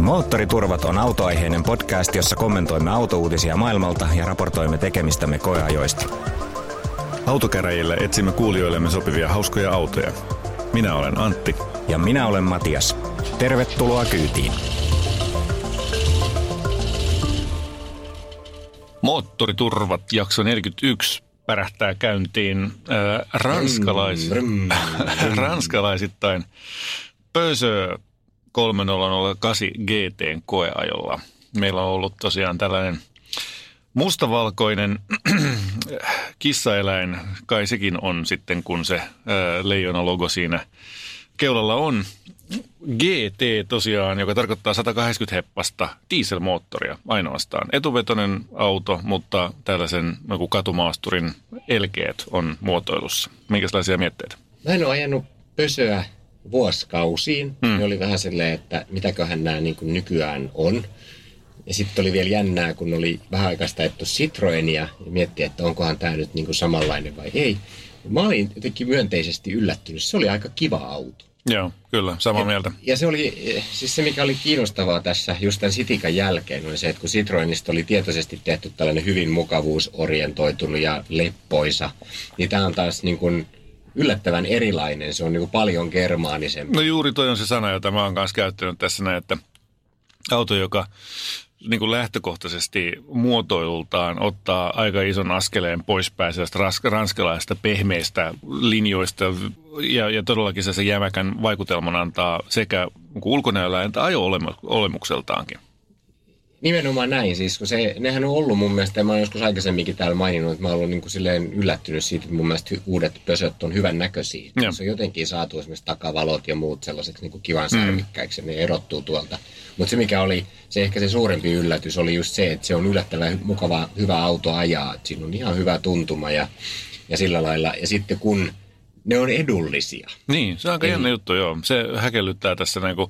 Moottoriturvat on autoaiheinen podcast, jossa kommentoimme autouutisia maailmalta ja raportoimme tekemistämme koeajoista. Autokäräjillä etsimme kuulijoillemme sopivia hauskoja autoja. Minä olen Antti. Ja minä olen Matias. Tervetuloa kyytiin. Moottoriturvat jakso 41 pärähtää käyntiin äh, ranskalais, ranskalaisittain Pösö 3008 GTn koeajolla. Meillä on ollut tosiaan tällainen mustavalkoinen kissaeläin, kai sekin on sitten, kun se leijona-logo siinä keulalla on. GT tosiaan, joka tarkoittaa 180 heppasta dieselmoottoria ainoastaan. Etuvetoinen auto, mutta tällaisen joku katumaasturin elkeet on muotoilussa. Minkälaisia mietteitä? Mä en ole ajanut pösöä vuosikausiin. Hmm. Ne oli vähän silleen, että mitäköhän nämä niin kuin nykyään on. Ja sitten oli vielä jännää, kun oli vähän aikaista ettu Citroenia ja miettiä, että onkohan tämä nyt niin kuin samanlainen vai ei. Mä olin jotenkin myönteisesti yllättynyt. Se oli aika kiva auto. Joo, kyllä, samaa ja, mieltä. Ja se oli, siis se mikä oli kiinnostavaa tässä just tämän Sitikan jälkeen oli se, että kun Citroenista oli tietoisesti tehty tällainen hyvin mukavuusorientoitunut ja leppoisa, niin tämä on taas niin kuin yllättävän erilainen. Se on niin kuin paljon germaanisempi. No juuri toi on se sana, jota mä oon kanssa käyttänyt tässä näin, että auto, joka niin kuin lähtökohtaisesti muotoilultaan ottaa aika ison askeleen poispäin ranskalaisista pehmeistä linjoista ja, ja todellakin se, se jämäkän vaikutelman antaa sekä ulkonäöllä että ajo-olemukseltaankin. Nimenomaan näin, siis kun se, nehän on ollut mun mielestä, ja mä oon joskus aikaisemminkin täällä maininnut, että mä oon ollut niin kuin silleen yllättynyt siitä, että mun mielestä uudet pösöt on hyvän näköisiä. Ja. Se on jotenkin saatu esimerkiksi takavalot ja muut sellaiseksi niin kuin kivan mm. särmikkäiksi, ja ne erottuu tuolta. Mutta se mikä oli, se ehkä se suurempi yllätys oli just se, että se on yllättävän mukava, hyvä auto ajaa. Että siinä on ihan hyvä tuntuma ja, ja sillä lailla. Ja sitten kun ne on edullisia. Niin, se on aika Eli... jännä juttu, joo. Se häkellyttää tässä, niin kuin,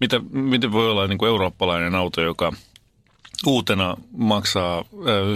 mitä, miten voi olla niin kuin eurooppalainen auto, joka uutena maksaa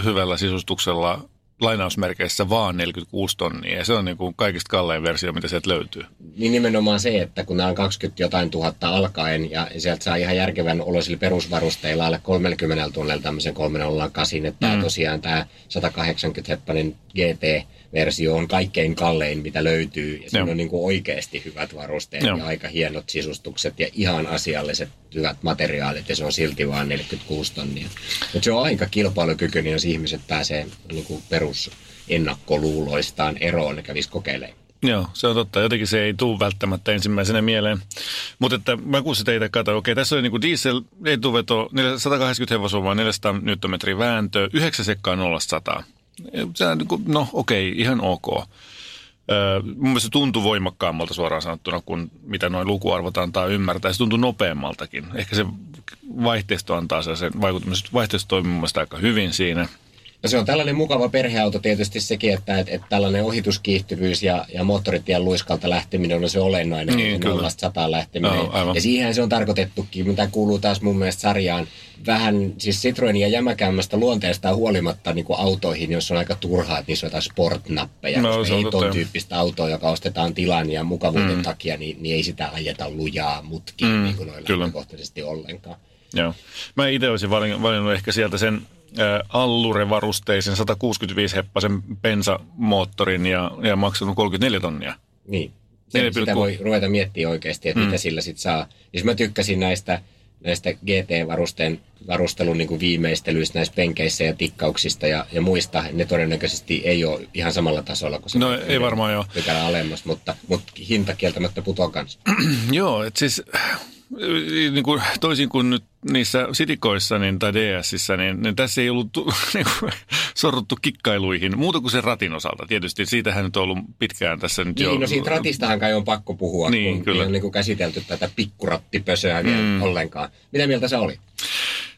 hyvällä sisustuksella lainausmerkeissä vaan 46 tonnia. Ja se on niin kuin kaikista kallein versio, mitä sieltä löytyy. Niin nimenomaan se, että kun nämä on 20 jotain tuhatta alkaen ja sieltä saa ihan järkevän oloisilla perusvarusteilla alle 30 tunnilla tämmöisen 308, että mm. tosiaan tämä 180 heppanen GT versio on kaikkein kallein, mitä löytyy. Ja siinä on niin kuin oikeasti hyvät varusteet Joo. ja aika hienot sisustukset ja ihan asialliset hyvät materiaalit ja se on silti vain 46 tonnia. Mutta se on aika kilpailukykyinen, jos ihmiset pääsee niin kuin perus ennakkoluuloistaan eroon ja kävisi kokeilemaan. Joo, se on totta. Jotenkin se ei tule välttämättä ensimmäisenä mieleen. Mutta että mä kun sitä itse katsoin, okei, tässä on niin diesel etuveto, 180 hevosvoimaa, 400 Nm vääntö, 9 sekkaa 0 100. Se on, niin no okei, ihan ok. Mun mielestä se tuntui voimakkaammalta suoraan sanottuna kuin mitä noin lukuarvot antaa ymmärtää. Se tuntui nopeammaltakin. Ehkä se vaihteisto antaa sen vaikutuksen. Vaihteisto toimii mun mielestä aika hyvin siinä. No se on tällainen mukava perheauto tietysti sekin, että, että, että tällainen ohituskiihtyvyys ja, ja moottoritien luiskalta lähteminen on se olennainen, niin, nollasta sataan lähteminen. No, ja siihen se on tarkoitettukin, mitä kuuluu taas mun mielestä sarjaan vähän siis Citroenin ja jämäkämmästä luonteesta huolimatta niin kuin autoihin, jos on aika turhaa, että niissä on jotain sportnappeja. No, koska ei ton tyyppistä autoa, joka ostetaan tilan ja mukavuuden mm. takia, niin, niin ei sitä ajeta lujaa mutkiin mm, niin kuin noilla kohtaisesti ollenkaan. Joo. Mä itse olisin valinnut ehkä sieltä sen Allure-varusteisen 165 heppasen bensamoottorin ja, ja maksanut 34 tonnia. Niin. Se, sitä voi ruveta miettimään oikeasti, että mm. mitä sillä sitten saa. Siis mä tykkäsin näistä, näistä GT-varusteen varustelun niin kuin viimeistelyistä näissä penkeissä ja tikkauksista ja, ja muista. Ne todennäköisesti ei ole ihan samalla tasolla kuin se no, ei varmaan joo. pykälä alemmas, mutta, mutta hinta kieltämättä putoaa kanssa. joo, että siis niin kuin, toisin kuin nyt niissä sitikoissa niin, tai DSissä, niin, niin tässä ei ollut niin kuin, sorruttu kikkailuihin, muuta kuin sen ratin osalta. Tietysti siitähän nyt on ollut pitkään tässä nyt niin, jo. no siitä ratistahan kai on pakko puhua, niin, kun kyllä. ei ole niin kuin käsitelty tätä pikkurattipösöä mm. ollenkaan. Mitä mieltä se oli?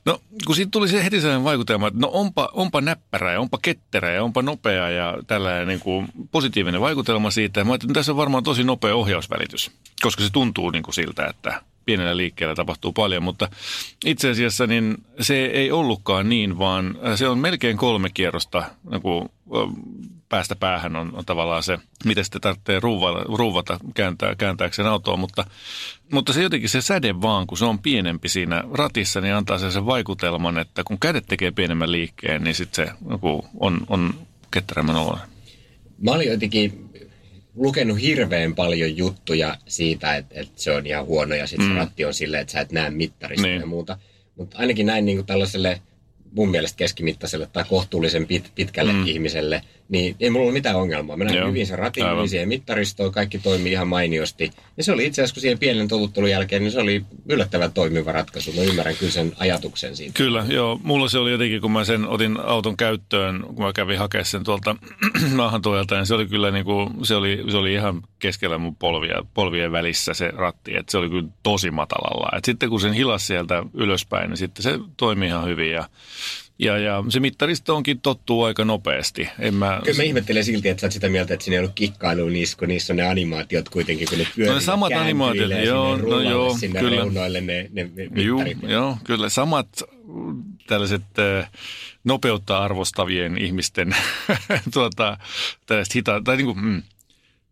No, kun siitä tuli se heti sellainen vaikutelma, että no onpa, onpa näppärä ja onpa ketterä ja onpa nopea ja tällainen niin kuin positiivinen vaikutelma siitä. Mä ajattelin, että tässä on varmaan tosi nopea ohjausvälitys, koska se tuntuu niin kuin siltä, että pienellä liikkeellä tapahtuu paljon, mutta itse asiassa niin se ei ollutkaan niin, vaan se on melkein kolme kierrosta niin kuin, päästä päähän on, on tavallaan se, miten sitten tarvitsee ruuvata, ruuvata kääntää, kääntääkseen autoa, mutta, mutta se jotenkin se säde vaan, kun se on pienempi siinä ratissa, niin antaa sen, sen vaikutelman, että kun kädet tekee pienemmän liikkeen, niin sitten se on, on ketterämmän oloinen. Mä olin jotenkin lukenut hirveän paljon juttuja siitä, että, että se on ihan huono ja sitten mm. se ratti on silleen, että sä et näe mittarista niin. ja muuta. Mutta ainakin näin niin kuin tällaiselle mun mielestä keskimittaiselle tai kohtuullisen pit, pitkälle mm. ihmiselle, niin ei mulla ollut mitään ongelmaa. Mä näin hyvin sen ratin, hyvin siihen mittaristoon, kaikki toimii ihan mainiosti. Ja se oli itse asiassa, kun siihen pienen totuttelun jälkeen, niin se oli yllättävän toimiva ratkaisu. Mä ymmärrän kyllä sen ajatuksen siitä. Kyllä, joo. Mulla se oli jotenkin, kun mä sen otin auton käyttöön, kun mä kävin hakemaan sen tuolta maahantuojalta, niin se oli kyllä niin kuin, se oli, se oli ihan keskellä mun polvia, polvien välissä se ratti, että se oli kyllä tosi matalalla. Et sitten kun sen hilas sieltä ylöspäin, niin sitten se toimi ihan hyvin ja ja, ja se mittaristo onkin tottuu aika nopeasti. En mä... Kyllä mä ihmettelen silti, että sä oot sitä mieltä, että siinä ei ollut kikkailu niissä, kun niissä on ne animaatiot kuitenkin, kun ne pyörii. No ne samat animaatiot, joo, no joo, sinne kyllä. reunoille ne, ne Juu, joo, kyllä. Samat tällaiset nopeutta arvostavien ihmisten tuota, tällaiset hita, tai niin kuin, mm,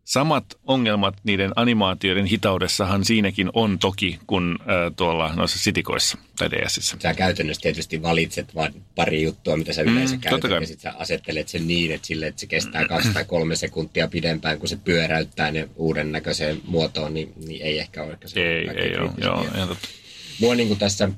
Samat ongelmat niiden animaatioiden hitaudessahan siinäkin on toki kuin äh, tuolla noissa sitikoissa tai DSissä. Sä käytännössä tietysti valitset vain pari juttua, mitä sä yleensä mm, käytät, ja sitten sä asettelet sen niin, että, sille, että se kestää kaksi tai kolme sekuntia pidempään, kun se pyöräyttää ne uuden näköiseen muotoon, niin, niin ei ehkä ole se Ei, ei ole, joo. Mua niin kuin tässä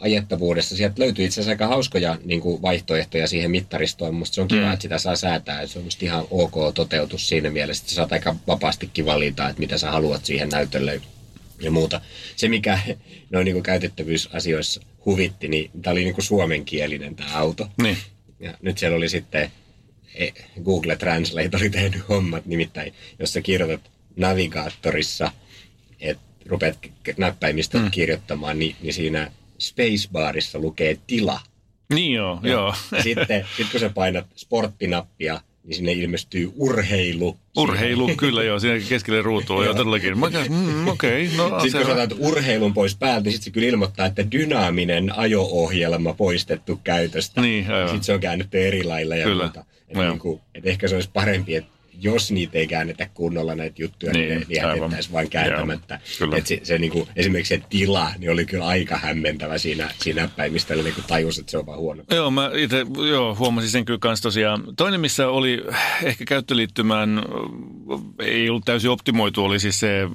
ajettavuudessa. Sieltä löytyy itse asiassa aika hauskoja niin kuin vaihtoehtoja siihen mittaristoon. Musta se on kiva, mm. että sitä saa säätää. Se on musta ihan ok toteutus siinä mielessä, että saat aika vapaastikin valita, että mitä sä haluat siihen näytölle ja muuta. Se, mikä noin niin kuin käytettävyysasioissa huvitti, niin tämä oli niin kuin suomenkielinen tämä auto. Niin. Ja nyt siellä oli sitten e, Google Translate oli tehnyt hommat, nimittäin jos sä kirjoitat navigaattorissa, että rupeat näppäimistä mm. kirjoittamaan, niin, niin siinä spacebarissa lukee tila. Niin joo, ja joo. Sitten sit kun sä painat sporttinappia, niin sinne ilmestyy urheilu. Urheilu, siihen. kyllä joo, siinä keskelle ruutua jo todellakin. Mm, okei, okay, no Sitten kun sä otat urheilun pois päältä, niin sitten se kyllä ilmoittaa, että dynaaminen ajo-ohjelma poistettu käytöstä. Niin, aivan. Sitten se on käännetty eri lailla ja kyllä. muuta. Että, niin kuin, että ehkä se olisi parempi, että jos niitä ei käännetä kunnolla näitä juttuja, niin, niin ne jätettäisiin vain kääntämättä. että se, se niin kuin, esimerkiksi se tila niin oli kyllä aika hämmentävä siinä, siinä näppäimistä, eli niin tajus, että se on vaan huono. Joo, mä itse joo, huomasin sen kyllä kanssa tosiaan. Toinen, missä oli ehkä käyttöliittymään, ei ollut täysin optimoitu, oli siis se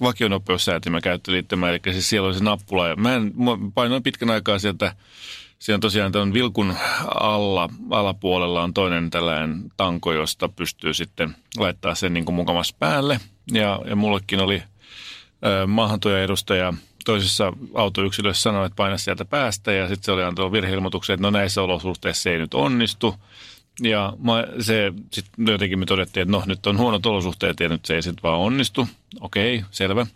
vakionopeussäätimä käyttöliittymä, eli siis siellä oli se nappula. Ja mä, en, mä painoin pitkän aikaa sieltä Siinä tosiaan tuon vilkun alla, alapuolella on toinen tällainen tanko, josta pystyy sitten laittaa sen niin kuin mukamassa päälle. Ja, ja mullekin oli maahantuja edustaja toisessa autoyksilössä sanoi, että paina sieltä päästä ja sitten se oli antanut virheilmoituksen, että no näissä olosuhteissa ei nyt onnistu. Ja mä, se sitten jotenkin me todettiin, että no nyt on huonot olosuhteet ja nyt se ei sitten vaan onnistu. Okei, selvä.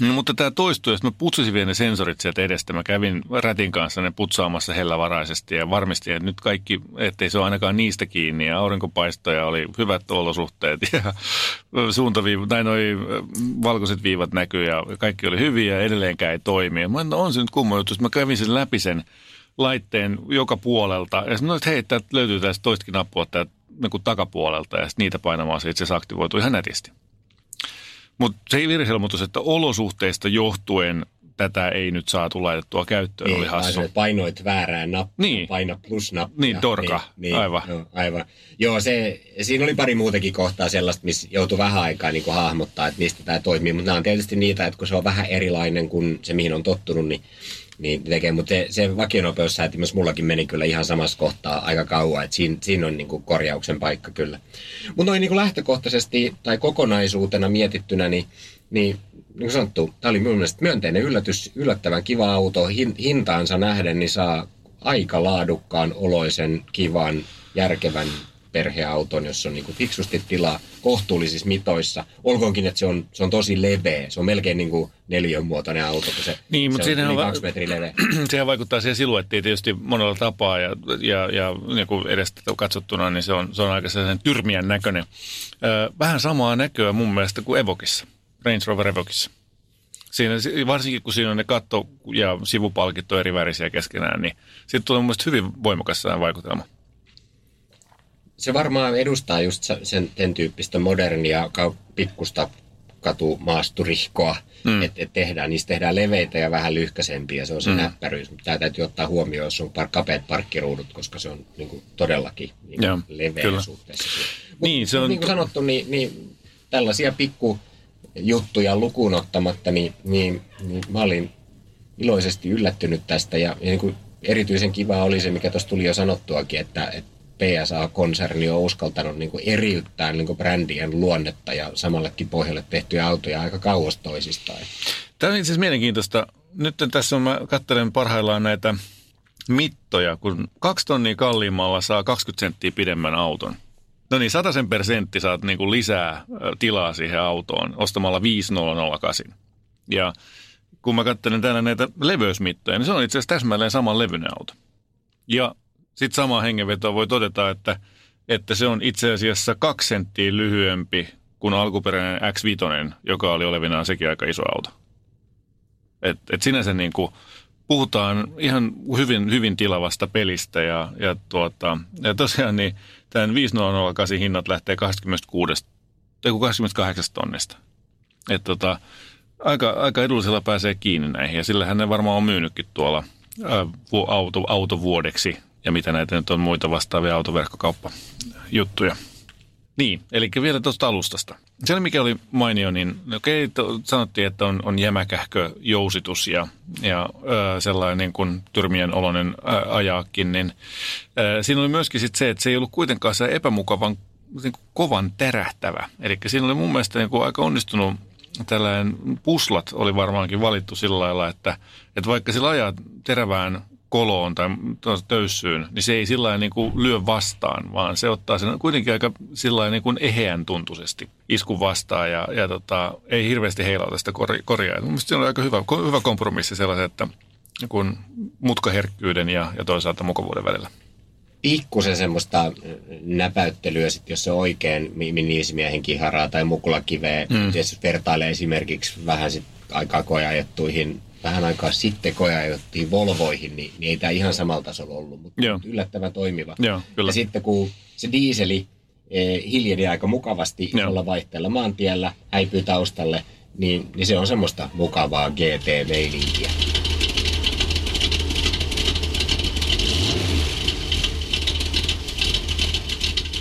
No, mutta tämä toistui, jos mä putsasin vielä ne sensorit sieltä edestä. Mä kävin rätin kanssa ne putsaamassa hellävaraisesti ja varmistin, että nyt kaikki, ettei se ole ainakaan niistä kiinni. Ja aurinkopaistoja oli hyvät olosuhteet ja suuntaviivat, tai noi valkoiset viivat näkyy ja kaikki oli hyviä ja edelleenkään ei toimi. Ja mä no on se nyt kumma juttu. Mä kävin sen läpi sen laitteen joka puolelta ja sanoin, että hei, täältä löytyy tästä toistakin nappua täältä niin takapuolelta ja niitä painamaan se itse asiassa aktivoitu ihan netisti. Mutta se virheilmoitus, että olosuhteista johtuen tätä ei nyt saatu laitettua käyttöön, niin, oli hassu. Painoit väärään nappia, niin. paina plus-nappia. Niin, dorka, niin, aivan. Joo, aivan. Joo, se, siinä oli pari muutakin kohtaa sellaista, missä joutui vähän aikaa niin hahmottaa, että mistä tämä toimii. Mutta nämä on tietysti niitä, että kun se on vähän erilainen kuin se, mihin on tottunut, niin niin tekee, mutta se, se vakionopeussäätimässä mullakin meni kyllä ihan samassa kohtaa aika kauan, että siinä, siinä on niin kuin korjauksen paikka kyllä. Mutta noin niin kuin lähtökohtaisesti tai kokonaisuutena mietittynä, niin, niin niin kuin sanottu, tämä oli minun myönteinen yllätys, yllättävän kiva auto, hintaansa nähden, niin saa aika laadukkaan oloisen, kivan, järkevän perheauton, jossa on niin kuin fiksusti tilaa kohtuullisissa mitoissa. Olkoonkin, että se on, se on tosi leveä. Se on melkein niin kuin neljön muotoinen auto, kun se, niin, mutta se on yli va- kaksi metriä leveä. sehän vaikuttaa siihen siluettiin tietysti monella tapaa ja, ja, ja niin kuin edestä katsottuna, niin se on, se on aika sellainen tyrmiän näköinen. Ö, vähän samaa näköä mun mielestä kuin Evokissa, Range Rover Evokissa. Siinä, varsinkin kun siinä on ne katto- ja sivupalkit on eri värisiä keskenään, niin siitä tulee mun mielestä hyvin voimakas vaikutelma. Se varmaan edustaa just se- sen, sen tyyppistä modernia pikkusta katumaasturihkoa, mm. että et tehdään, niistä tehdään leveitä ja vähän lyhkäisempiä, se on se mm. näppäryys. Mutta tämä täytyy ottaa huomioon, jos on par- kapeat parkkiruudut, koska se on niin kuin, todellakin niin Joo, kuin, leveä kyllä. suhteessa. Mut, Niin, se on- niin kuin sanottu, niin, niin tällaisia pikkujuttuja lukuun ottamatta, niin, niin, niin mä olin iloisesti yllättynyt tästä ja, ja niin kuin erityisen kiva oli se, mikä tuossa tuli jo sanottuakin, että, että PSA-konserni on uskaltanut niin kuin eriyttää niin kuin brändien luonnetta ja samallekin pohjalle tehtyjä autoja aika kauas toisistaan. Tämä on itse asiassa mielenkiintoista. Nyt tässä on, mä katselen parhaillaan näitä mittoja, kun kaksi tonnia kalliimmalla saa 20 senttiä pidemmän auton. No niin, sen per sentti saat niin kuin lisää tilaa siihen autoon ostamalla 5008. Ja kun mä katselen täällä näitä leveysmittoja, niin se on itse asiassa täsmälleen saman levyinen auto. Ja sitten sama hengenveto voi todeta, että, että se on itse asiassa kaksi senttiä lyhyempi kuin alkuperäinen X5, joka oli olevinaan sekin aika iso auto. Et, et sinänsä niin kuin puhutaan ihan hyvin, hyvin tilavasta pelistä ja, ja, tuota, ja tosiaan niin tämän 5008 hinnat lähtee 26, tai kun 28 tonnista. Et tota, aika, aika edullisella pääsee kiinni näihin ja sillähän ne varmaan on myynytkin tuolla ää, auto, autovuodeksi ja mitä näitä nyt on muita vastaavia autoverkkokauppajuttuja. Niin, eli vielä tuosta alustasta. Se, mikä oli mainio, niin okei, to, sanottiin, että on, on jämäkähkö jousitus ja, ja ö, sellainen niin kuin tyrmien oloinen ajaakin, niin ö, siinä oli myöskin sit se, että se ei ollut kuitenkaan se epämukavan niin kuin kovan terähtävä. Eli siinä oli mun mielestä niin kuin aika onnistunut tällainen puslat oli varmaankin valittu sillä lailla, että, että vaikka sillä ajaa terävään koloon tai töyssyyn, niin se ei sillä niin kuin lyö vastaan, vaan se ottaa sen kuitenkin aika sillä niin kuin eheän tuntuisesti iskun vastaan ja, ja tota, ei hirveästi heilauta sitä kor- korjaa. Mielestäni se on aika hyvä, hyvä kompromissi sellaisen, että niin kuin mutkaherkkyyden ja, ja toisaalta mukavuuden välillä. Pikkusen semmoista näpäyttelyä, sit, jos se oikein mi- minismiehen kiharaa tai mukulakiveä, mm. jos vertailee esimerkiksi vähän sit aikaa koeajettuihin vähän aikaa sitten koeajottiin Volvoihin, niin, niin ei tämä ihan samalla tasolla ollut, mutta Joo. yllättävän toimiva. Joo, kyllä. Ja sitten kun se diiseli eh, hiljeni aika mukavasti isolla vaihteella maantiellä, häipyy taustalle, niin, niin se on semmoista mukavaa GT-meininkiä.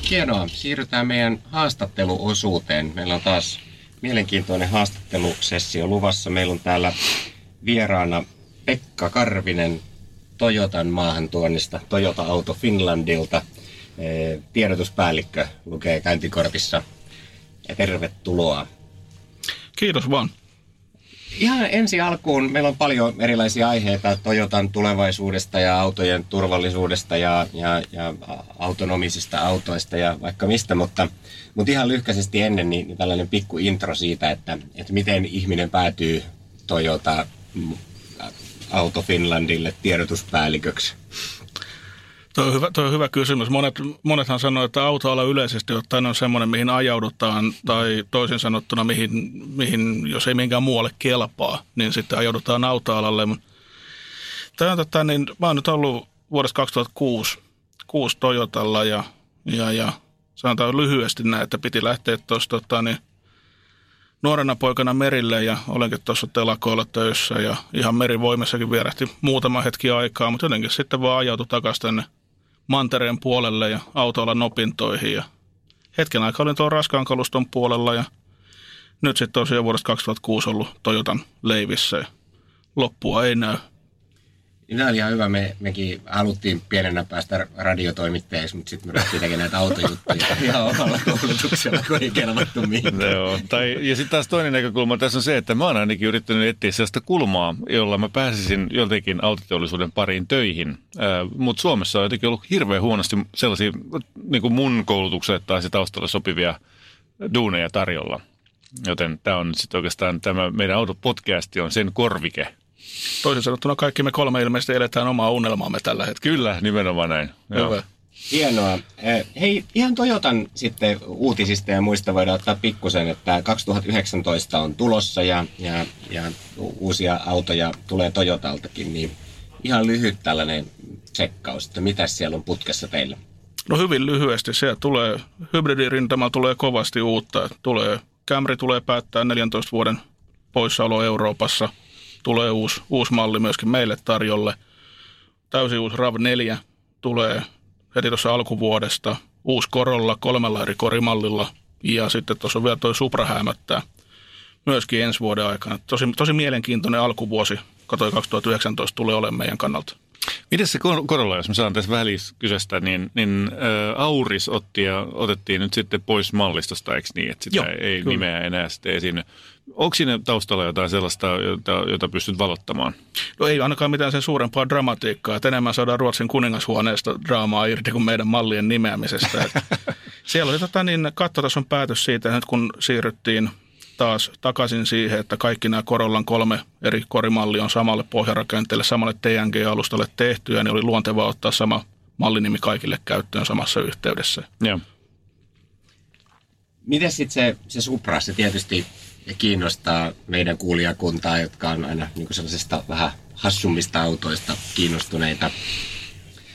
Hienoa. Siirrytään meidän haastatteluosuuteen. Meillä on taas mielenkiintoinen haastattelusessio luvassa. Meillä on täällä vieraana Pekka Karvinen Toyotan maahantuonnista, Toyota Auto Finlandilta. Tiedotuspäällikkö lukee käyntikortissa. Ja tervetuloa. Kiitos vaan. Ihan ensi alkuun, meillä on paljon erilaisia aiheita Toyotan tulevaisuudesta ja autojen turvallisuudesta ja, ja, ja autonomisista autoista ja vaikka mistä, mutta, mutta ihan lyhkäisesti ennen niin, niin tällainen pikku intro siitä, että, että miten ihminen päätyy Toyota Auto Finlandille tiedotuspäälliköksi. Tuo on hyvä, tuo on hyvä kysymys. Monet, monethan sanoo, että autoala yleisesti ottaen on semmoinen, mihin ajaudutaan, tai toisin sanottuna, mihin, mihin jos ei mihinkään muualle kelpaa, niin sitten ajaudutaan autoalalle. Tämä on tätä, niin mä oon nyt ollut vuodesta 2006 kuusi Toyotalla ja, ja, ja sanotaan lyhyesti näin, että piti lähteä tuossa tota, niin, nuorena poikana merille ja olenkin tuossa telakoilla töissä ja ihan merivoimessakin vierähti muutama hetki aikaa, mutta jotenkin sitten vaan ajautui takaisin tänne mantereen puolelle ja autoilla nopintoihin ja hetken aikaa olin tuon raskaan kaluston puolella ja nyt sitten tosiaan vuodesta 2006 ollut Toyotan leivissä ja loppua ei näy. Tämä oli ihan hyvä. Me, mekin haluttiin pienenä päästä radiotoimittajaksi, mutta sitten me ruvettiin tekemään näitä autojuttuja ihan omalla koulutuksella, kun ei kelvattu mihinkään. Joo. Tai, ja sitten taas toinen näkökulma tässä on se, että mä oon ainakin yrittänyt etsiä sellaista kulmaa, jolla mä pääsisin jotenkin autoteollisuuden pariin töihin. Mutta Suomessa on jotenkin ollut hirveän huonosti sellaisia niin kuin mun koulutukselle tai se taustalle sopivia duuneja tarjolla. Joten tämä on sitten oikeastaan tämä meidän autopodcasti on sen korvike. Toisin sanottuna kaikki me kolme ilmeisesti eletään omaa unelmaamme tällä hetkellä. Kyllä, nimenomaan näin. Joo. Hyvä. Hienoa. Eh, Hei, ihan Toyotan sitten uutisista ja muista voidaan ottaa pikkusen, että 2019 on tulossa ja, ja, ja uusia autoja tulee Toyotaltakin, niin ihan lyhyt tällainen tsekkaus, että mitä siellä on putkessa teillä? No hyvin lyhyesti. Se tulee, hybridirintama tulee kovasti uutta. Tulee, Camry tulee päättää 14 vuoden poissaolo Euroopassa. Tulee uusi, uusi malli myöskin meille tarjolle. Täysin uusi RAV4 tulee heti tuossa alkuvuodesta. Uusi Korolla kolmella eri korimallilla. Ja sitten tuossa on vielä toi Supra myöskin ensi vuoden aikana. Tosi, tosi mielenkiintoinen alkuvuosi. Katoi 2019 tulee olemaan meidän kannalta. Miten se kor- Corolla, jos mä saan tässä välissä kysestä, niin, niin ä, Auris otti ja otettiin nyt sitten pois mallistosta, eikö niin, että sitä Joo, ei kyllä. nimeä enää sitten esiin. Onko siinä taustalla jotain sellaista, jota, jota pystyt valottamaan? No ei ainakaan mitään sen suurempaa dramatiikkaa, että enemmän saadaan Ruotsin kuningashuoneesta draamaa irti kuin meidän mallien nimeämisestä. Et siellä oli tota, niin, kattotason päätös siitä, että kun siirryttiin taas takaisin siihen, että kaikki nämä Korollan kolme eri korimalli on samalle pohjarakenteelle, samalle TNG-alustalle tehtyä, niin oli luontevaa ottaa sama mallinimi kaikille käyttöön samassa yhteydessä. Joo. Miten sitten se, se Supra, se tietysti kiinnostaa meidän kuulijakuntaa, jotka on aina niin sellaisista vähän hassummista autoista kiinnostuneita.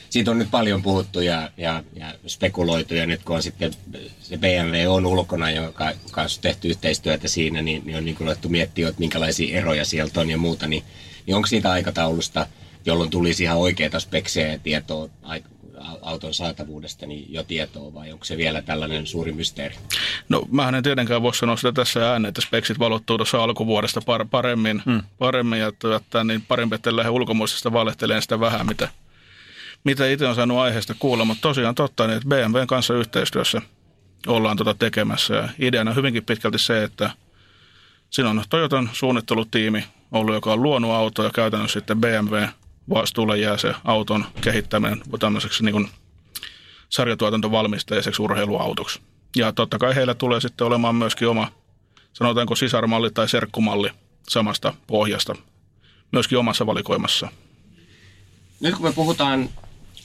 Siitä on nyt paljon puhuttu ja, ja, ja spekuloitu ja nyt kun on sitten se BMW on ulkona, joka kanssa tehty yhteistyötä siinä, niin, niin on niin kuin alettu miettiä, että minkälaisia eroja sieltä on ja muuta, niin, niin onko siitä aikataulusta, jolloin tulisi ihan oikeita speksejä ja tietoa auton saatavuudesta, niin jo tietoa vai onko se vielä tällainen suuri mysteeri? No mä en tietenkään voi sanoa sitä tässä ääneen, että speksit valottuu tuossa alkuvuodesta par- paremmin, hmm. paremmin ja että niin parempi, että lähde ulkomuistista valehteleen sitä vähän, mitä, mitä itse on saanut aiheesta kuulla. Mutta tosiaan totta, niin että BMWn kanssa yhteistyössä ollaan tota tekemässä. Ja ideana on hyvinkin pitkälti se, että siinä on Toyotan suunnittelutiimi ollut, joka on luonut autoa ja käytännössä sitten BMW vastuulle jää se auton kehittäminen tämmöiseksi niin kuin sarjatuotantovalmisteiseksi urheiluautoksi. Ja totta kai heillä tulee sitten olemaan myöskin oma, sanotaanko sisarmalli tai serkkumalli samasta pohjasta, myöskin omassa valikoimassa. Nyt kun me puhutaan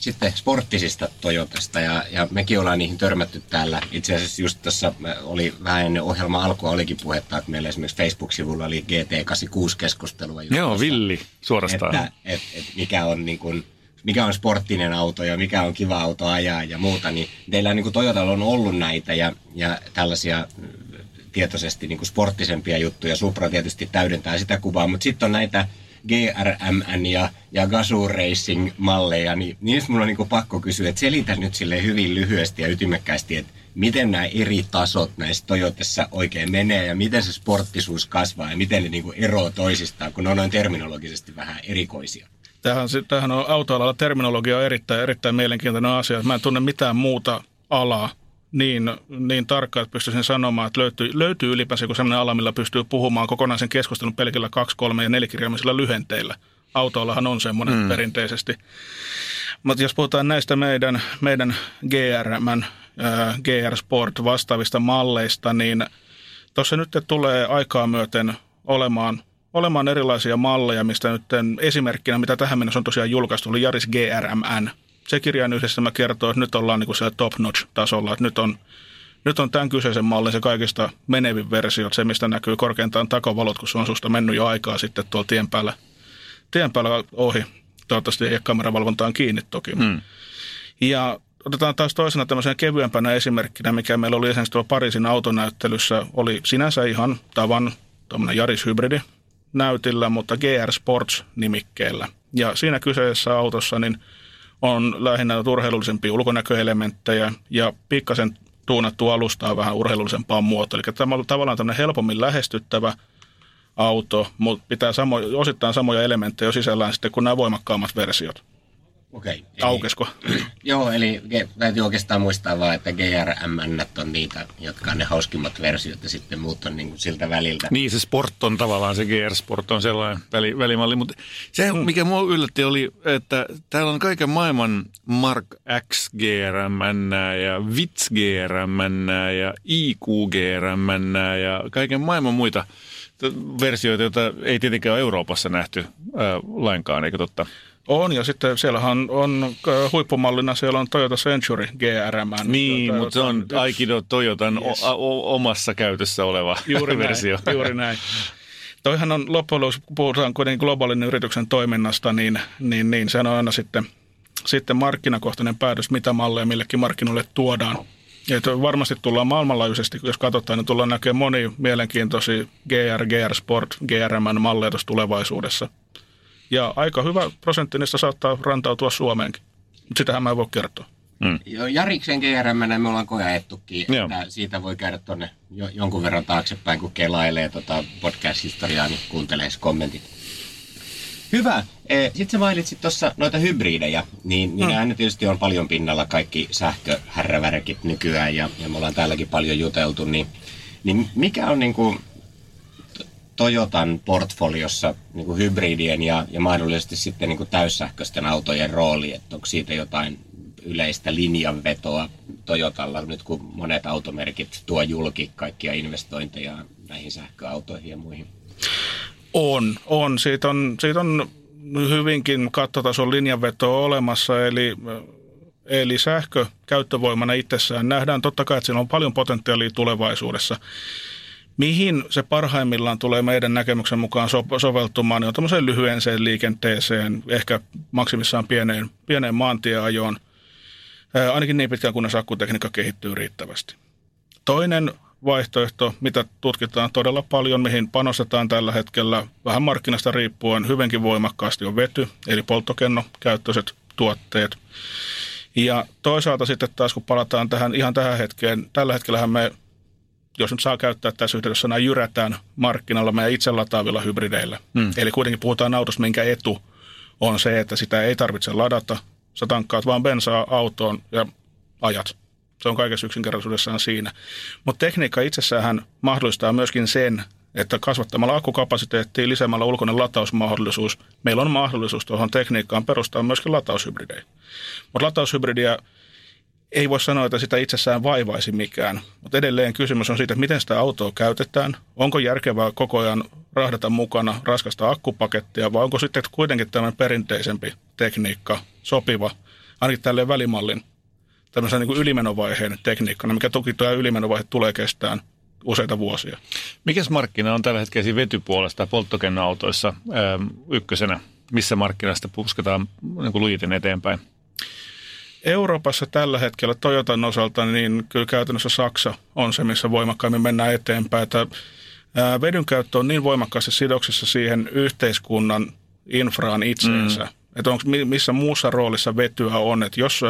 sitten sporttisista Toyotasta ja, ja mekin ollaan niihin törmätty täällä. Itse asiassa just tuossa oli vähän ennen ohjelman alkua olikin puhetta, että meillä esimerkiksi Facebook-sivulla oli GT86-keskustelua. just Joo, tuossa, villi suorastaan. Että et, et mikä on niin kuin, mikä on sporttinen auto ja mikä on kiva auto ajaa ja muuta, niin teillä niin kuin Toyotalla on ollut näitä ja, ja tällaisia mm, tietoisesti niin kuin sporttisempia juttuja. Supra tietysti täydentää sitä kuvaa, mutta sitten on näitä GRMN ja, ja Gazoo Racing malleja, niin niistä mulla on niin pakko kysyä, että selitä nyt sille hyvin lyhyesti ja ytimekkäästi, että miten nämä eri tasot näissä Toyotassa oikein menee ja miten se sporttisuus kasvaa ja miten ne niin eroaa toisistaan, kun ne on noin terminologisesti vähän erikoisia. Tämähän, tämähän on autoalalla terminologia on erittäin, erittäin mielenkiintoinen asia. Mä en tunne mitään muuta alaa niin, niin tarkkaan, että pystyisin sanomaan, että löytyy, löytyy ylipäänsä joku sellainen ala, millä pystyy puhumaan kokonaisen keskustelun pelkillä kaksi, kolme ja nelikirjaamisilla lyhenteillä. Autoallahan on semmoinen mm. perinteisesti. Mutta jos puhutaan näistä meidän, meidän GRM, äh, GR Sport vastaavista malleista, niin tuossa nyt tulee aikaa myöten olemaan, olemaan erilaisia malleja, mistä nyt esimerkkinä, mitä tähän mennessä on tosiaan julkaistu, oli Jaris GRMN. Se kirjan yhdessä mä kertoo, että nyt ollaan niin siellä top-notch-tasolla, että nyt on, nyt on tämän kyseisen mallin se kaikista menevin versio, se mistä näkyy korkeintaan takavalot, kun se on susta mennyt jo aikaa sitten tuolla tien päällä, tien päällä ohi. Toivottavasti ei ole kameravalvontaan kiinni toki. Mm. Ja otetaan taas toisena tämmöisenä kevyempänä esimerkkinä, mikä meillä oli esimerkiksi tuolla Pariisin autonäyttelyssä, oli sinänsä ihan tavan tuommoinen Jaris Hybridi näytillä, mutta GR Sports nimikkeellä. Ja siinä kyseisessä autossa niin on lähinnä urheilullisempia ulkonäköelementtejä ja pikkasen tuunattu alustaa vähän urheilullisempaan muotoon. Eli tämä on tavallaan tämmöinen helpommin lähestyttävä auto, mutta pitää samo, osittain samoja elementtejä sisällään sitten kuin nämä voimakkaammat versiot. Okei. eli- Aukesko? Joo, eli täytyy oikeastaan muistaa vaan, että GRMN on niitä, jotka on ne hauskimmat versiot ja sitten muut on niin kuin siltä väliltä. Niin, se Sport on tavallaan, se GR Sport on sellainen väli, välimalli, mutta se, Mm. mikä mua yllätti, oli, että täällä on kaiken maailman Mark X GRM ja Vits GRM ja IQ GRM ja kaiken maailman muita versioita, joita ei tietenkään ole Euroopassa nähty äh, lainkaan, eikö totta? On, ja sitten siellähän on, huippumallina, siellä on Toyota Century GRM. Niin, Toyota- mutta se on Aikido Toyotan Yes. o, o, omassa käytössä oleva Juuri versio. näin, juuri näin. Toihan on loppujen lopuksi, kun puhutaan kuitenkin globaalin yrityksen toiminnasta, niin, niin, niin se on aina sitten, sitten markkinakohtainen päätös, mitä malleja millekin markkinoille tuodaan. Ja että varmasti tullaan maailmanlaajuisesti, jos katsotaan, niin tullaan näkemään moni mielenkiintoisia GR, GR Sport, GRM-malleja tuossa tulevaisuudessa. Ja aika hyvä prosentti niistä saattaa rantautua Suomeenkin, mutta sitähän mä en voi kertoa. Joo, Jariksen GRM me ollaan kojaettukin, Joo. että siitä voi käydä tuonne jo, jonkun verran taaksepäin, kun kelailee tota podcast-historiaa, niin kuuntelee kommentit. Hyvä. Sitten sä mainitsit tuossa noita hybridejä, niin, niin mm. nämä tietysti on paljon pinnalla kaikki sähköhärrävärkit nykyään ja, ja me ollaan täälläkin paljon juteltu, niin, niin mikä on niin kuin Toyotan portfoliossa niin kuin hybridien ja, ja mahdollisesti sitten niin kuin täyssähköisten autojen rooli, että onko siitä jotain yleistä linjanvetoa Toyotalla nyt kun monet automerkit tuo julki kaikkia investointeja näihin sähköautoihin ja muihin? On, on. Siitä on, siitä on hyvinkin kattotason linjanveto olemassa, eli, eli sähkö käyttövoimana itsessään nähdään totta kai, että siinä on paljon potentiaalia tulevaisuudessa. Mihin se parhaimmillaan tulee meidän näkemyksen mukaan so- soveltumaan, niin on tämmöiseen lyhyenseen liikenteeseen, ehkä maksimissaan pieneen, pieneen maantieajoon, Ää, ainakin niin pitkään, kunnes akkutekniikka kehittyy riittävästi. Toinen vaihtoehto, mitä tutkitaan todella paljon, mihin panostetaan tällä hetkellä vähän markkinasta riippuen hyvinkin voimakkaasti on vety, eli polttokennokäyttöiset tuotteet. Ja toisaalta sitten taas, kun palataan tähän ihan tähän hetkeen, tällä hetkellähän me, jos nyt saa käyttää tässä yhteydessä, nämä jyrätään markkinalla meidän itse lataavilla hybrideillä. Mm. Eli kuitenkin puhutaan autosta, minkä etu on se, että sitä ei tarvitse ladata. Sä tankkaat vaan bensaa autoon ja ajat. Se on kaikessa yksinkertaisuudessaan siinä. Mutta tekniikka itsessään mahdollistaa myöskin sen, että kasvattamalla akkukapasiteettia, lisäämällä ulkoinen latausmahdollisuus, meillä on mahdollisuus tuohon tekniikkaan perustaa myöskin lataushybridejä. Mutta lataushybridiä ei voi sanoa, että sitä itsessään vaivaisi mikään, mutta edelleen kysymys on siitä, että miten sitä autoa käytetään. Onko järkevää koko ajan rahdata mukana raskasta akkupakettia vai onko sitten kuitenkin tämän perinteisempi tekniikka sopiva, ainakin tälle välimallin tämmöisen niin ylimenovaiheen tekniikkana, mikä toki tuo ylimenovaihe tulee kestään useita vuosia. Mikäs markkina on tällä hetkellä vetypuolesta polttokennoautoissa ykkösenä? Missä markkinasta pusketaan niin kuin lujiten eteenpäin? Euroopassa tällä hetkellä Toyotan osalta, niin kyllä käytännössä Saksa on se, missä voimakkaimmin mennään eteenpäin. Että vedyn käyttö on niin voimakkaasti sidoksissa siihen yhteiskunnan infraan itseensä, mm. että onko, missä muussa roolissa vetyä on. Että jos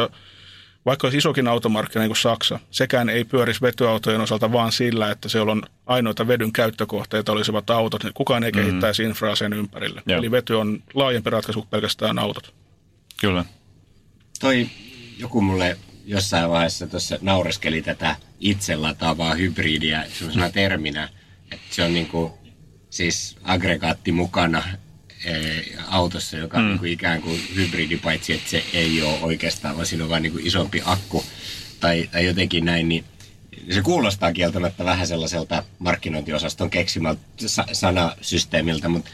vaikka olisi isokin automarkkina niin kuin Saksa, sekään ei pyörisi vetyautojen osalta vaan sillä, että siellä on ainoita vedyn käyttökohteita olisivat autot, niin kukaan ei kehittäisi infraa sen ympärille. Joo. Eli vety on laajempi ratkaisu kuin pelkästään autot. Kyllä. Toi joku mulle jossain vaiheessa tuossa naureskeli tätä itse lataavaa hybridiä sellaisena terminä, että se on niinku siis aggregaatti mukana eh, autossa, joka on Mm. niinku ikään kuin hybridi, paitsi että se ei ole oikeastaan, vaan siinä on vain niinku isompi akku tai, tai jotenkin näin, niin se kuulostaa kieltämättä vähän sellaiselta markkinointiosaston keksimältä sa- sanasysteemiltä, mutta,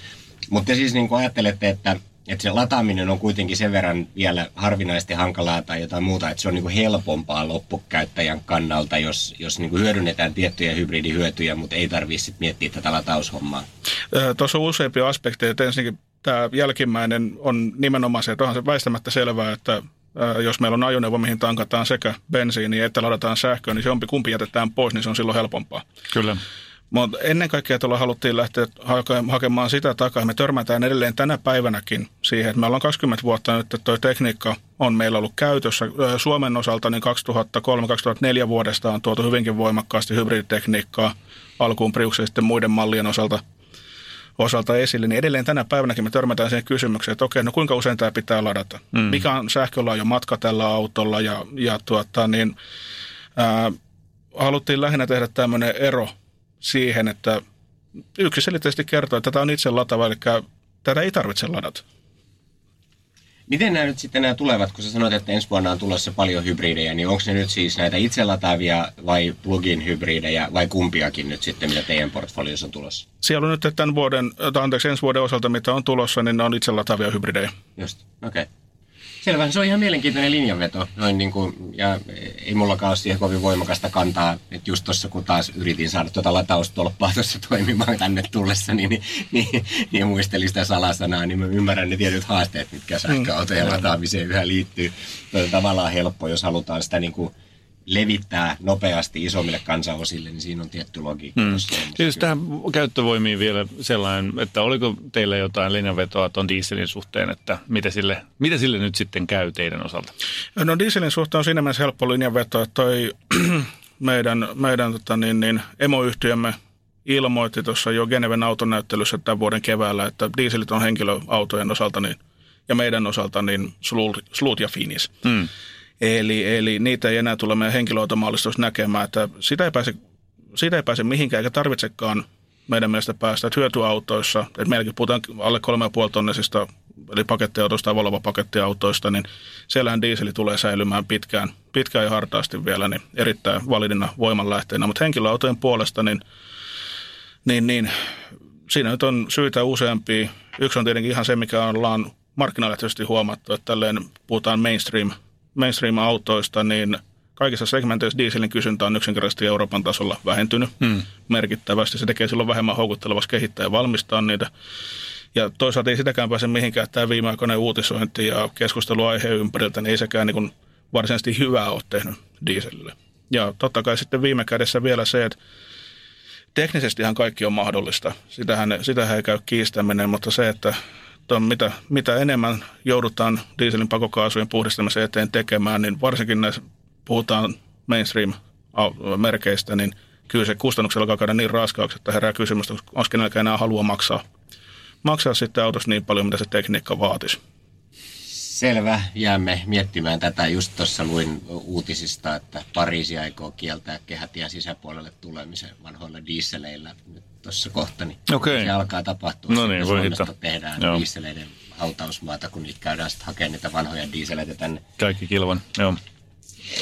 mutta siis niin kuin ajattelette, että, että se lataaminen on kuitenkin sen verran vielä harvinaisesti hankalaa tai jotain muuta, että se on niin kuin helpompaa loppukäyttäjän kannalta, jos, jos niin kuin hyödynnetään tiettyjä hybridihyötyjä, mutta ei tarvitse sit miettiä tätä lataushommaa. Tuossa on useampia aspekteja. Ensinnäkin tämä jälkimmäinen on nimenomaan se, että onhan se väistämättä selvää, että jos meillä on ajoneuvo, mihin tankataan sekä bensiini että ladataan sähköä, niin se jompi kumpi jätetään pois, niin se on silloin helpompaa. Kyllä. Mutta ennen kaikkea tuolla haluttiin lähteä hake- hakemaan sitä takaa. Me törmätään edelleen tänä päivänäkin siihen, että me ollaan 20 vuotta nyt, että tuo tekniikka on meillä ollut käytössä. Suomen osalta niin 2003-2004 vuodesta on tuotu hyvinkin voimakkaasti hybriditekniikkaa alkuun Priuksen sitten muiden mallien osalta osalta esille, niin edelleen tänä päivänäkin me törmätään siihen kysymykseen, että okei, no kuinka usein tämä pitää ladata? Mm. Mikä on sähkölaajo matka tällä autolla ja, ja tuota, niin, ää, haluttiin lähinnä tehdä tämmöinen ero siihen, että yksiselitteisesti kertoo, että tämä on itse latava, eli tätä ei tarvitse ladata. Miten nämä nyt sitten nämä tulevat, kun sä sanoit, että ensi vuonna on tulossa paljon hybridejä, niin onko ne nyt siis näitä itselataavia vai plugin hybridejä vai kumpiakin nyt sitten, mitä teidän portfoliossa on tulossa? Siellä on nyt tämän vuoden, anteeksi ensi vuoden osalta, mitä on tulossa, niin ne on itselataavia hybridejä. Just, okei. Okay. Selvä, se on ihan mielenkiintoinen linjanveto. Noin niin kuin, ja ei mullakaan ole siihen kovin voimakasta kantaa, että just tuossa kun taas yritin saada tuota lataustolppaa tuossa toimimaan tänne tullessa, niin, niin, niin, niin muistelin sitä salasanaa, niin mä ymmärrän ne tietyt haasteet, mitkä sähköautojen mm. lataamiseen yhä liittyy. Tuo on tavallaan helppo, jos halutaan sitä niin kuin levittää nopeasti isommille kansanosille, niin siinä on tietty logiikka. Hmm. Siis tähän käyttövoimiin vielä sellainen, että oliko teillä jotain linjanvetoa tuon dieselin suhteen, että mitä sille, mitä sille nyt sitten käy teidän osalta? No dieselin suhteen on siinä mielessä helppo linjanveto, että toi meidän, meidän tota niin, niin, emoyhtiömme ilmoitti tuossa jo Geneven autonäyttelyssä tämän vuoden keväällä, että dieselit on henkilöautojen osalta niin, ja meidän osalta niin slut ja finis. Hmm. Eli, eli niitä ei enää tule meidän henkilöautomallistossa näkemään, että sitä ei pääse, sitä ei pääse mihinkään eikä tarvitsekaan meidän mielestä päästä. Että hyötyautoissa, että meilläkin puhutaan alle 3,5 tonnisista, eli pakettiautoista tai Volvo-pakettiautoista, niin siellähän diiseli tulee säilymään pitkään, pitkään ja hartaasti vielä, niin erittäin validina voimanlähteenä. Mutta henkilöautojen puolesta, niin, niin, niin siinä nyt on syitä useampia. Yksi on tietenkin ihan se, mikä ollaan markkinalähtöisesti huomattu, että tälleen puhutaan mainstream mainstream-autoista, niin kaikissa segmenteissä dieselin kysyntä on yksinkertaisesti Euroopan tasolla vähentynyt hmm. merkittävästi. Se tekee silloin vähemmän houkuttelevasti kehittää ja valmistaa niitä. Ja toisaalta ei sitäkään pääse mihinkään tämä viimeaikainen uutisointi ja keskustelu aiheen ympäriltä, niin ei sekään niin varsinaisesti hyvää ole tehnyt dieselille. Ja totta kai sitten viime kädessä vielä se, että teknisestihan kaikki on mahdollista. Sitähän, sitähän ei käy kiistäminen, mutta se, että on mitä, mitä enemmän joudutaan dieselin pakokaasujen puhdistamisen eteen tekemään, niin varsinkin näissä puhutaan mainstream-merkeistä, niin kyllä se kustannuksella alkaa käydä niin raskaaksi, että herää kysymys, onko kenelläkään enää halua maksaa, maksaa sitten autossa niin paljon, mitä se tekniikka vaatisi. Selvä, jäämme miettimään tätä. Just tuossa luin uutisista, että Pariisi aikoo kieltää kehätien sisäpuolelle tulemisen vanhoilla dieseleillä nyt tuossa kohta. Niin okay. Se alkaa tapahtua. No niin, voi Suomesta tehdään Joo. dieseleiden hautausmaata, kun niitä käydään sitten hakemaan niitä vanhoja dieseleitä tänne. Kaikki kilvan, joo.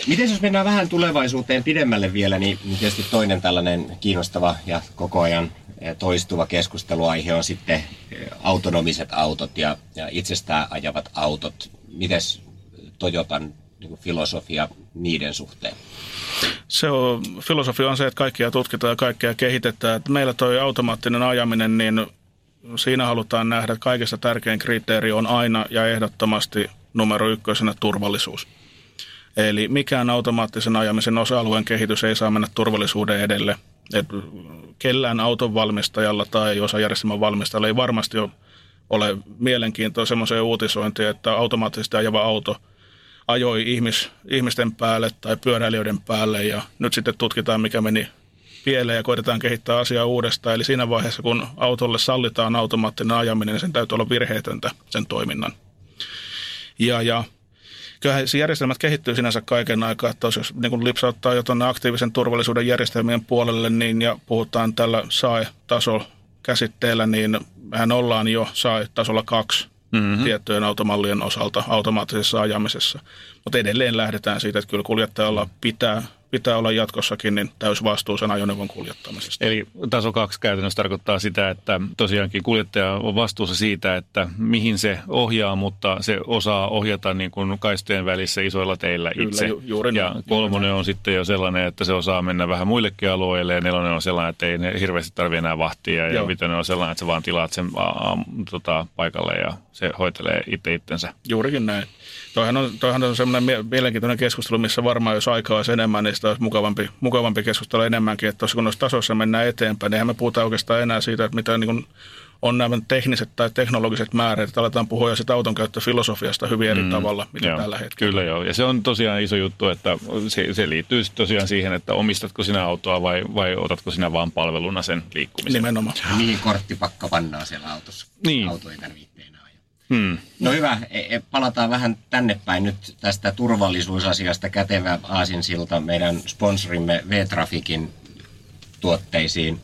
Miten jos mennään vähän tulevaisuuteen pidemmälle vielä, niin tietysti toinen tällainen kiinnostava ja koko ajan toistuva keskusteluaihe on sitten autonomiset autot ja, ja itsestään ajavat autot. Mites Toyotan niin filosofia niiden suhteen? Se on, filosofia on se, että kaikkia tutkitaan ja kaikkea kehitetään. Että meillä tuo automaattinen ajaminen, niin siinä halutaan nähdä, että kaikista tärkein kriteeri on aina ja ehdottomasti numero ykkösenä turvallisuus. Eli mikään automaattisen ajamisen osa-alueen kehitys ei saa mennä turvallisuuden edelle. Et kellään auton valmistajalla tai osajärjestelmän valmistajalla ei varmasti ole mielenkiintoa semmoiseen uutisointiin, että automaattisesti ajava auto ajoi ihmis, ihmisten päälle tai pyöräilijöiden päälle ja nyt sitten tutkitaan, mikä meni pieleen ja koitetaan kehittää asiaa uudestaan. Eli siinä vaiheessa, kun autolle sallitaan automaattinen ajaminen, niin sen täytyy olla virheetöntä sen toiminnan. Ja, ja kyllähän järjestelmät kehittyy sinänsä kaiken aikaa, että jos niin kun lipsauttaa jo tuonne aktiivisen turvallisuuden järjestelmien puolelle, niin ja puhutaan tällä SAE-tasolla käsitteellä, niin mehän ollaan jo SAE-tasolla kaksi mm-hmm. tiettyjen automallien osalta automaattisessa ajamisessa. Mutta edelleen lähdetään siitä, että kyllä kuljettajalla pitää pitää olla jatkossakin niin täysvastuusen ajoneuvon kuljettamisesta. Eli taso 2 käytännössä tarkoittaa sitä, että tosiaankin kuljettaja on vastuussa siitä, että mihin se ohjaa, mutta se osaa ohjata niin kuin kaistojen välissä isoilla teillä itse. Kyllä, ju- juuri ja näin, kolmonen juuri on sitten jo sellainen, että se osaa mennä vähän muillekin alueille ja nelonen on sellainen, että ei hirveästi tarvitse enää vahtia ja vitonen on sellainen, että sä vaan tilaat sen a, a, tota, paikalle ja se hoitelee itse itsensä. Juurikin näin. Toihan on, toihan on semmoinen mielenkiintoinen keskustelu, missä varmaan jos aikaa olisi enemmän, niin sitä olisi mukavampi, mukavampi keskustella enemmänkin. Että tuossa kun noissa tasoissa mennään eteenpäin, niin eihän me puhuta oikeastaan enää siitä, että mitä niin kuin on nämä tekniset tai teknologiset määrät, että aletaan puhua jo sitä auton käyttöfilosofiasta hyvin eri mm, tavalla, mitä joo, tällä hetkellä. Kyllä joo, ja se on tosiaan iso juttu, että se, se liittyy tosiaan siihen, että omistatko sinä autoa vai, vai otatko sinä vaan palveluna sen liikkumisen. Nimenomaan. Mihin korttipakka pannaan siellä autossa? Niin. Auto ei tarvitse Hmm. No hyvä, e, e, palataan vähän tänne päin nyt tästä turvallisuusasiasta kätevä aasinsilta meidän sponsorimme V-Trafikin tuotteisiin.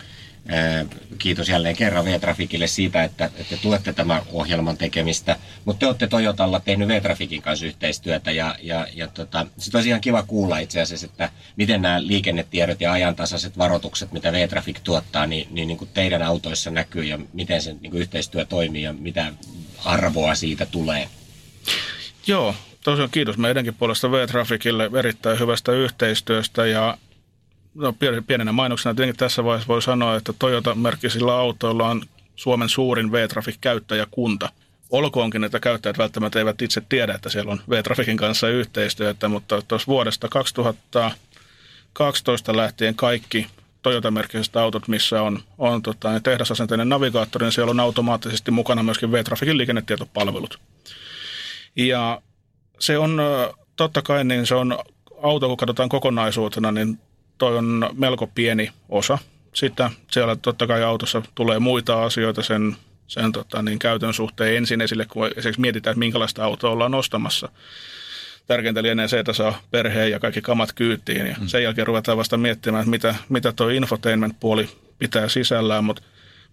Kiitos jälleen kerran V-Trafikille siitä, että, että tuette tämän ohjelman tekemistä. Mutta te olette Toyotalla tehnyt V-Trafikin kanssa yhteistyötä ja, ja, ja tota, sit olisi ihan kiva kuulla itse asiassa, että miten nämä liikennetiedot ja ajantasaiset varoitukset, mitä V-Trafik tuottaa, niin, niin, niin kuin teidän autoissa näkyy ja miten se niin kuin yhteistyö toimii ja mitä arvoa siitä tulee. Joo, tosiaan kiitos meidänkin puolesta V-Trafikille erittäin hyvästä yhteistyöstä ja no, pienenä mainoksena tietenkin tässä vaiheessa voi sanoa, että Toyota-merkkisillä autoilla on Suomen suurin V-Trafik-käyttäjäkunta. Olkoonkin, että käyttäjät välttämättä eivät itse tiedä, että siellä on V-Trafikin kanssa yhteistyötä, mutta tuossa vuodesta 2012 lähtien kaikki Toyota-merkkiset autot, missä on, on tota, niin tehdasasenteinen navigaattori, niin siellä on automaattisesti mukana myöskin V-Trafikin liikennetietopalvelut. Ja se on totta kai, niin se on auto, kun katsotaan kokonaisuutena, niin toi on melko pieni osa sitä. Siellä totta kai autossa tulee muita asioita sen, sen tota, niin käytön suhteen ensin esille, kun esimerkiksi mietitään, että minkälaista autoa ollaan ostamassa. Tärkeintä lienee se, että saa perheen ja kaikki kamat kyytiin ja mm. sen jälkeen ruvetaan vasta miettimään, että mitä, mitä tuo infotainment-puoli pitää sisällään, mutta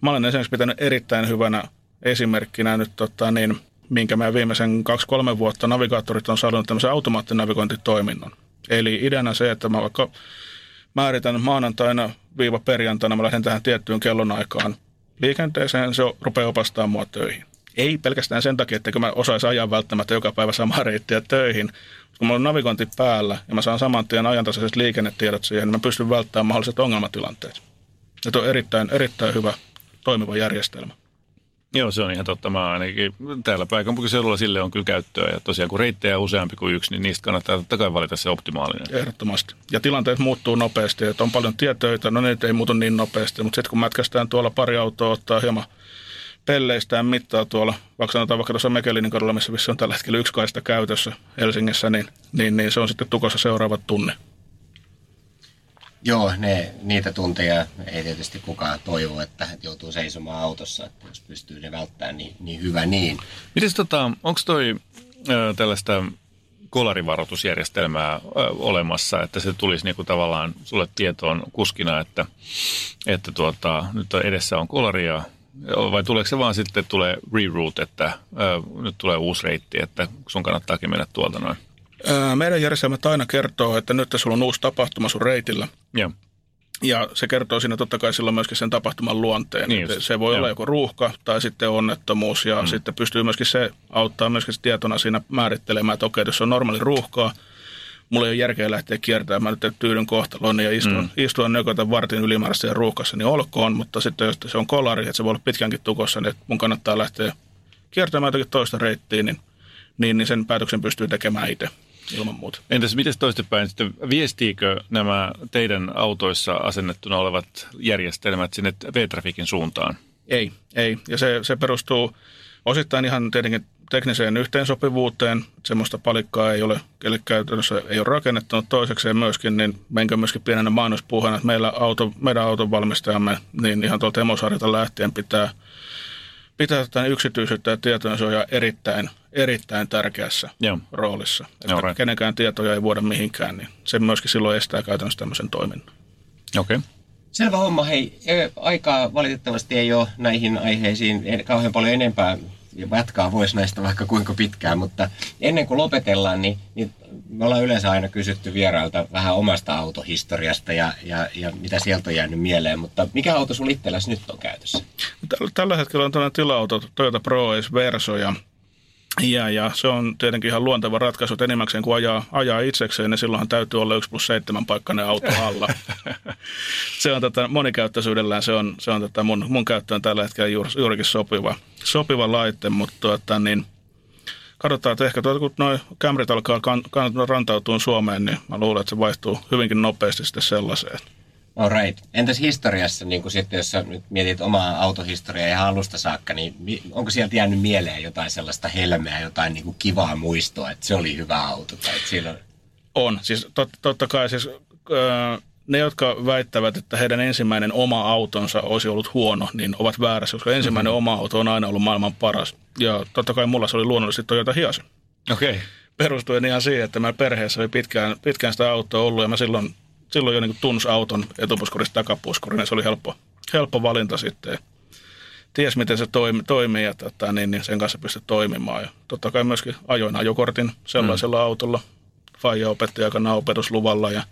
mä olen esimerkiksi pitänyt erittäin hyvänä esimerkkinä nyt, tota, niin, minkä mä viimeisen kaksi-kolme vuotta navigaattorit on saanut tämmöisen automaattinavigointitoiminnon. Eli ideana se, että mä vaikka määritän maanantaina viiva perjantaina, mä lähden tähän tiettyyn kellonaikaan liikenteeseen, se rupeaa opastamaan mua töihin. Ei pelkästään sen takia, että mä osaisin ajaa välttämättä joka päivä samaa reittiä töihin, kun mulla on navigointi päällä ja mä saan saman tien ajantasaiset liikennetiedot siihen, niin mä pystyn välttämään mahdolliset ongelmatilanteet. Ja tuo on erittäin, erittäin hyvä toimiva järjestelmä. Joo, se on ihan totta. Mä ainakin täällä pääkaupunkiseudulla sille on kyllä käyttöä. Ja tosiaan kun reittejä on useampi kuin yksi, niin niistä kannattaa totta kai valita se optimaalinen. Ehdottomasti. Ja tilanteet muuttuu nopeasti. Että on paljon tietoita, no ne ei muutu niin nopeasti. Mutta sitten kun mätkästään tuolla pari autoa, ottaa hieman pelleistään mittaa tuolla, vaikka sanotaan vaikka tuossa Mekelinin kadulla, missä missä on tällä hetkellä yksi kaista käytössä Helsingissä, niin, niin, niin se on sitten tukossa seuraavat tunne. Joo, ne, niitä tunteja ei tietysti kukaan toivo, että joutuu seisomaan autossa, että jos pystyy ne välttämään, niin, niin hyvä niin. Mites tota, onko toi ö, tällaista kolarivaroitusjärjestelmää ö, olemassa, että se tulisi niinku tavallaan sulle tietoon kuskina, että, että tuota, nyt edessä on kolaria, vai tuleeko se vaan sitten, tulee reroute, että ö, nyt tulee uusi reitti, että sun kannattaakin mennä tuolta noin? Meidän järjestelmät aina kertoo, että nyt sulla on uusi tapahtuma sun reitillä. Joo. Ja se kertoo siinä totta kai silloin myöskin sen tapahtuman luonteen. Niin se voi Joo. olla joko ruuhka tai sitten onnettomuus ja mm. sitten pystyy myöskin se auttaa myöskin se tietona siinä määrittelemään, että okei, jos on normaali ruuhkaa, mulla ei ole järkeä lähteä kiertämään, mä nyt tyydyn kohtaloon ja istua, mm. istua nökötä vartin ylimääräisessä ruuhkassa, niin olkoon, mutta sitten jos se on kolari, että se voi olla pitkänkin tukossa, niin mun kannattaa lähteä kiertämään jotakin toista reittiä, niin, niin, niin sen päätöksen pystyy tekemään itse ilman muuta. Entäs miten toistepäin sitten, viestiikö nämä teidän autoissa asennettuna olevat järjestelmät sinne V-trafikin suuntaan? Ei, ei. Ja se, se perustuu osittain ihan tietenkin tekniseen yhteensopivuuteen. Semmoista palikkaa ei ole, eli käytännössä ei ole rakennettu. Toisekseen myöskin, niin menkö myöskin pienenä mainospuhana, että meillä auto, meidän auton valmistajamme, niin ihan tuolta Emosarjalta lähtien pitää – pitää tätä yksityisyyttä ja tietojensuojaa erittäin, erittäin tärkeässä Joo. roolissa. Että Joo, right. kenenkään tietoja ei vuoda mihinkään, niin se myöskin silloin estää käytännössä tämmöisen toiminnan. Okei. Okay. Selvä homma. Hei, aikaa valitettavasti ei ole näihin aiheisiin kauhean paljon enempää jatkaa voisi näistä vaikka kuinka pitkään, mutta ennen kuin lopetellaan, niin, niin me ollaan yleensä aina kysytty vierailta vähän omasta autohistoriasta ja, ja, ja mitä sieltä on jäänyt mieleen, mutta mikä auto sulla itselläsi nyt on käytössä? Tällä hetkellä on tällainen tila-auto Toyota Pro Ace Verso ja ja, ja se on tietenkin ihan luonteva ratkaisu, että enimmäkseen kun ajaa, ajaa itsekseen, niin silloinhan täytyy olla 1 plus 7 paikkainen auto alla. se on tätä monikäyttöisyydellään, se on, se on tätä mun, mun käyttöön tällä hetkellä juur, juurikin sopiva, sopiva laite, mutta tuota, niin, katsotaan, että ehkä tuota, kun noin Camryt alkaa kan, kan, rantautua Suomeen, niin mä luulen, että se vaihtuu hyvinkin nopeasti sitten sellaiseen. Alright. Entäs historiassa, niin kuin sitten, jos nyt mietit omaa autohistoriaa ihan alusta saakka, niin onko sieltä jäänyt mieleen jotain sellaista helmeä, jotain niin kuin kivaa muistoa, että se oli hyvä auto? Tai että siellä on... Siis tot, totta kai siis, ne, jotka väittävät, että heidän ensimmäinen oma autonsa olisi ollut huono, niin ovat väärässä, koska ensimmäinen mm-hmm. oma auto on aina ollut maailman paras. Ja totta kai mulla se oli luonnollisesti Toyota Hiace. Okei. Okay. Perustuen ihan siihen, että meidän perheessä oli pitkään, pitkään sitä autoa ollut ja mä silloin silloin jo niin tunsi auton etupuskurista takapuskurin ja se oli helppo, helppo valinta sitten. Ties, miten se toimi, toimii ja tota, niin, niin sen kanssa pystyi toimimaan. Ja totta kai myöskin ajoin ajokortin sellaisella mm. autolla. Faija opetti aikanaan opetusluvalla ja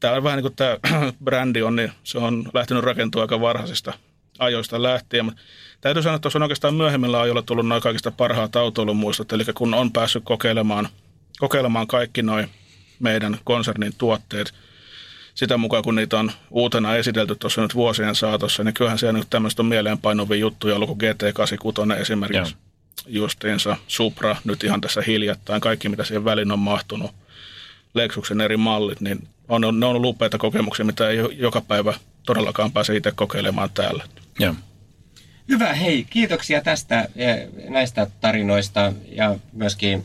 tämä on vähän niin kuin tämä brändi on, niin se on lähtenyt rakentua aika varhaisista ajoista lähtien. Mutta täytyy sanoa, että tuossa on oikeastaan myöhemmillä ajoilla tullut noin kaikista parhaat autoilun muistot. Eli kun on päässyt kokeilemaan, kokeilemaan kaikki noin meidän konsernin tuotteet – sitä mukaan, kun niitä on uutena esitelty tuossa nyt vuosien saatossa, niin kyllähän siellä nyt tämmöistä on mieleenpainovia juttuja ollut kuin GT86 esimerkiksi. Joo. Justiinsa, Supra, nyt ihan tässä hiljattain, kaikki mitä siihen väliin on mahtunut, Lexuksen eri mallit, niin on, ne on ollut upeita kokemuksia, mitä ei joka päivä todellakaan pääse itse kokeilemaan täällä. Joo. Hyvä, hei, kiitoksia tästä näistä tarinoista ja myöskin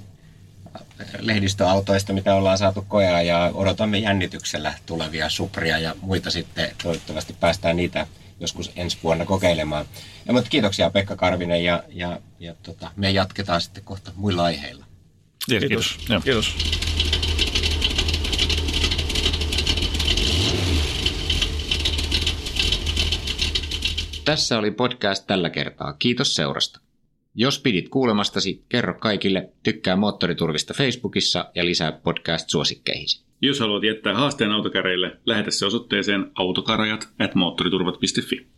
lehdistöautoista, mitä ollaan saatu kojaa ja odotamme jännityksellä tulevia Supria ja muita sitten. Toivottavasti päästään niitä joskus ensi vuonna kokeilemaan. Ja, mutta kiitoksia Pekka Karvinen ja, ja, ja tota, me jatketaan sitten kohta muilla aiheilla. Kiitos. Kiitos. Kiitos. Tässä oli podcast tällä kertaa. Kiitos seurasta. Jos pidit kuulemastasi, kerro kaikille, tykkää Moottoriturvista Facebookissa ja lisää podcast-suosikkeihisi. Jos haluat jättää haasteen autokäreille, lähetä se osoitteeseen autokarajat at moottoriturvat.fi.